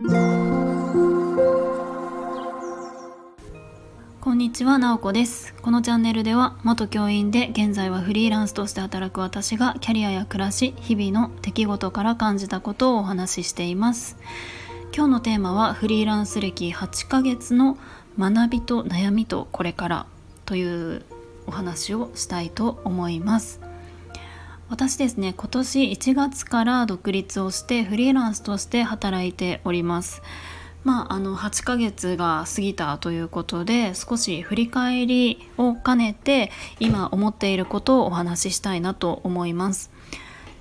こんにちは、なおこです。このチャンネルでは元教員で現在はフリーランスとして働く私がキャリアや暮らし、日々の出来事から感じたことをお話ししています。今日のテーマはフリーランス歴8ヶ月の学びと悩みとこれからというお話をしたいと思います。私ですね今年1月から独立をしてフリーランスとして働いております。まああの8ヶ月が過ぎたということで少し振り返りを兼ねて今思っていることをお話ししたいなと思います。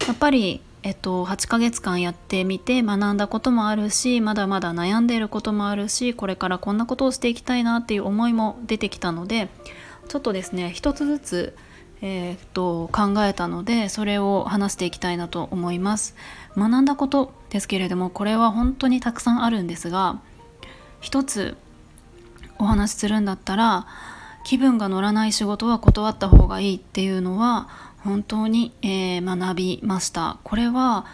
やっぱりえっと、8ヶ月間やってみて学んだこともあるしまだまだ悩んでいることもあるしこれからこんなことをしていきたいなっていう思いも出てきたのでちょっとですね一つずつえー、っと考えたのでそれを話していきたいなと思います。学んだことですけれどもこれは本当にたくさんあるんですが一つお話しするんだったら気分が乗らない仕事は断った方がいいっていうのは本当に、えー、学びました。これは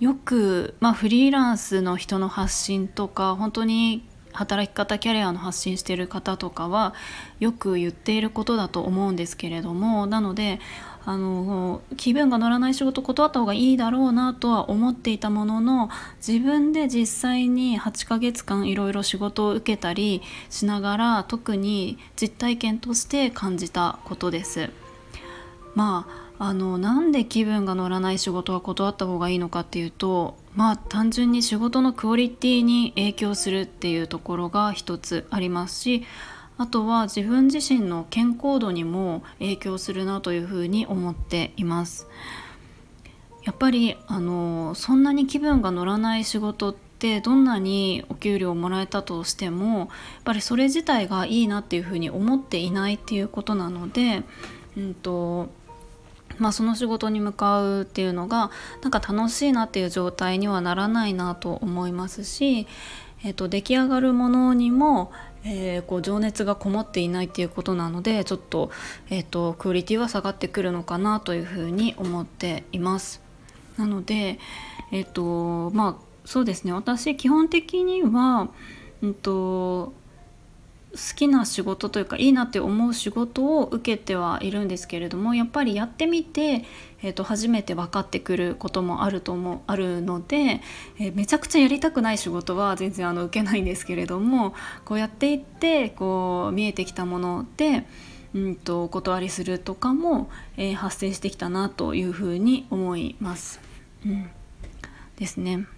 よく、まあ、フリーランスの人の発信とか本当に働き方キャリアの発信している方とかはよく言っていることだと思うんですけれどもなのであの気分が乗らない仕事断った方がいいだろうなとは思っていたものの自分で実際に8ヶ月間いろいろ仕事を受けたりしながら特に実体験として感じたことです。まああのなんで気分が乗らない仕事は断った方がいいのかっていうとまあ単純に仕事のクオリティに影響するっていうところが一つありますしあとは自分自身の健康度にも影響するなというふうに思っています。やっぱりあのそんなに気分が乗らない仕事ってどんなにお給料をもらえたとしてもやっぱりそれ自体がいいなっていうふうに思っていないっていうことなのでうんとまあ、その仕事に向かうっていうのがなんか楽しいなっていう状態にはならないなと思いますし、えー、と出来上がるものにも、えー、こう情熱がこもっていないっていうことなのでちょっと,、えー、とクオリティは下がってくるのかなというふうに思っています。なので、えっ、とまあそうですね私基本的には、うんと好きな仕事というかいいなって思う仕事を受けてはいるんですけれどもやっぱりやってみて、えー、と初めて分かってくることもあると思うあるので、えー、めちゃくちゃやりたくない仕事は全然あの受けないんですけれどもこうやっていってこう見えてきたもので。うんとお断りするとかも、えー、発生してきたなというふうに思います。うん、ですね。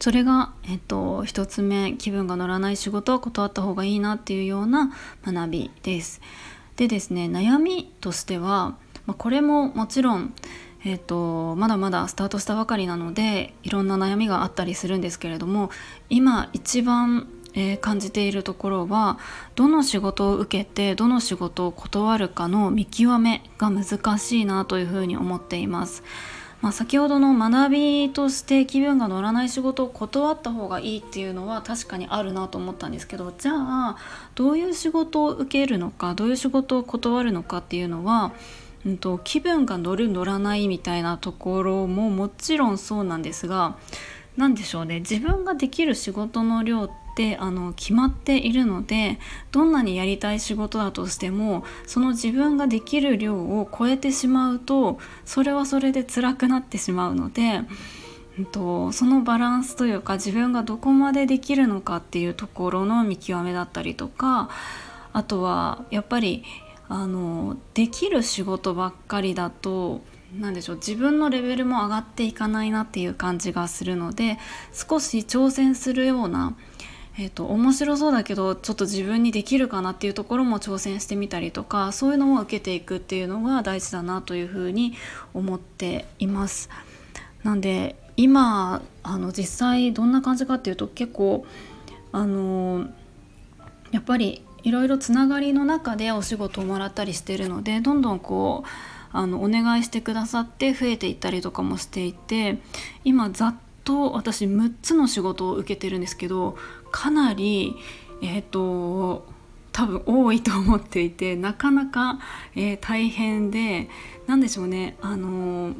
それが、えっと、1つ目気分が乗らない仕事は断った方がいいなっていうような学びです。でですね悩みとしては、まあ、これももちろん、えっと、まだまだスタートしたばかりなのでいろんな悩みがあったりするんですけれども今一番えー、感じているところはどの仕事を受けてどの仕事を断るかの見極めが難しいなというふうに思っています。まあ、先ほどの学びとして気分が乗らない仕事を断った方がいいっていうのは確かにあるなと思ったんですけどじゃあどういう仕事を受けるのかどういう仕事を断るのかっていうのは、うんと、気分が乗る乗らないみたいなところももちろんそうなんですが何でしょうね。自分ができる仕事の量ってあの決まっているのでどんなにやりたい仕事だとしてもその自分ができる量を超えてしまうとそれはそれで辛くなってしまうので。とそのバランスというか自分がどこまでできるのかっていうところの見極めだったりとかあとはやっぱりあのできる仕事ばっかりだと何でしょう自分のレベルも上がっていかないなっていう感じがするので少し挑戦するようなえーと、面白そうだけどちょっと自分にできるかなっていうところも挑戦してみたりとかそういうのを受けていくっていうのが大事だなというふうに思っています。なんで今あの実際どんな感じかっていうと結構あのやっぱりいろいろつながりの中でお仕事をもらったりしてるのでどんどんこうあのお願いしてくださって増えていったりとかもしていて今ざっと私6つの仕事を受けてるんですけどかなりえっ、ー、と多分多いと思っていてなかなか、えー、大変で何でしょうねあの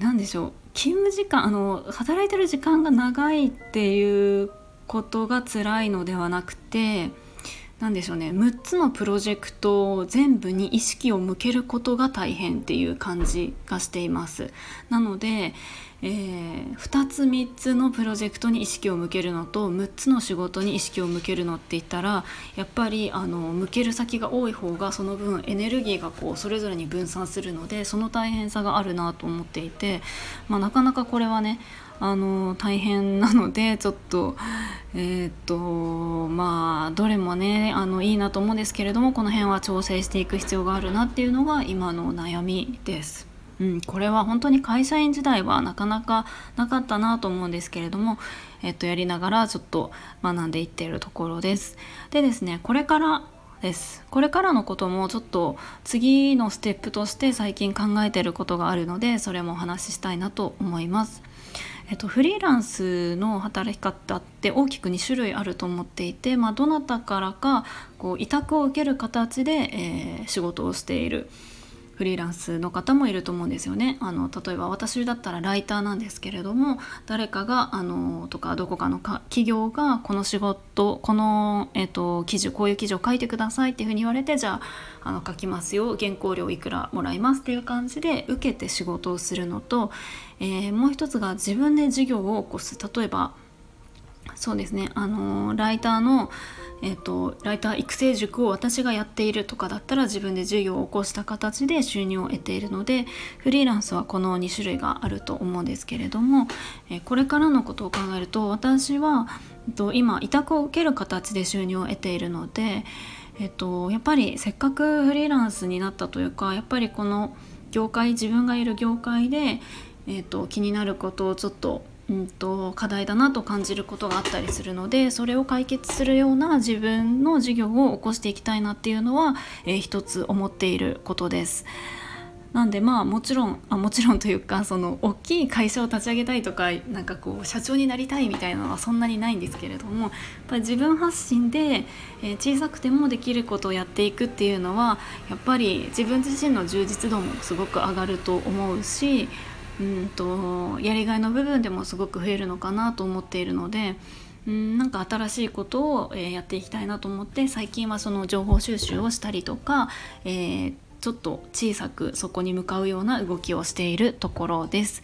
何でしょう勤務時間あの働いてる時間が長いっていうことが辛いのではなくて何でしょうね6つのプロジェクト全部に意識を向けることが大変っていう感じがしています。なので、えー、2つ3つのプロジェクトに意識を向けるのと6つの仕事に意識を向けるのって言ったらやっぱりあの向ける先が多い方がその分エネルギーがこうそれぞれに分散するのでその大変さがあるなと思っていて、まあ、なかなかこれはねあの大変なのでちょっとえー、とまあどれもねあのいいなと思うんですけれどもこの辺は調整していく必要があるなっていうのが今の悩みです。うん、これは本当に会社員時代はなかなかなかったなと思うんですけれども、えっと、やりながらちょっと学んでいっているところです。でですねこれからですこれからのこともちょっと次のステップとして最近考えてることがあるのでそれもお話ししたいなと思います。えっと、フリーランスの働き方って大きく2種類あると思っていて、まあ、どなたからかこう委託を受ける形で、えー、仕事をしているフリーランスの方もいると思うんですよね。あの例えば私だったらライターなんですけれども誰かがあのとかどこかのか企業がこの仕事この、えっと、記事こういう記事を書いてくださいっていうふうに言われてじゃああの書きますよ。原稿料いくらもらいますっていう感じで受けて仕事をするのと、えー、もう一つが自分で事業を起こす。例えばそうですね。あのライターのえーと、ライター育成塾を私がやっているとかだったら自分で授業を起こした形で収入を得ているのでフリーランスはこの2種類があると思うんですけれども、えー、これからのことを考えると私は、えーと、今委託を受ける形で収入を得ているので、えーとやっぱりせっかくフリーランスになったというかやっぱりこの業界自分がいる業界で、えー、と気になることをちょっとうんと、課題だなと感じることがあったりするのでそれを解決するような自分の事業を起こしていきたいなっていうのは、えー、一つ思っていることです。なんでまあもちろんあもちろんというか その大きい会社を立ち上げたいとかなんかこう社長になりたいみたいなのはそんなにないんですけれどもやっぱり自分発信で、え、小さくてもできることをやっていくっていうのはやっぱり自分自身の充実度もすごく上がると思うしうんとやりがいの部分でもすごく増えるのかなと思っているのでうんなんか新しいことを、え、やっていきたいなと思って最近はその情報収集をしたりとか、えー、ちょっと小さくそこに向かうような動きをしているところです。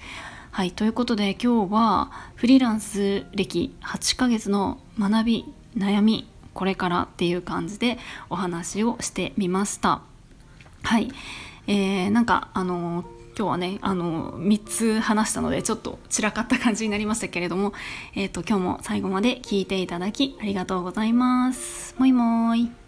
はい、ということで今日はフリーランス歴8ヶ月の学び悩みこれからっていう感じでお話をしてみました。はい、えー、なんかあの今日はねあの3つ話したのでちょっと散らかった感じになりましたけれども、えーと、今日も最後まで聞いていただきありがとうございます。もいもーい。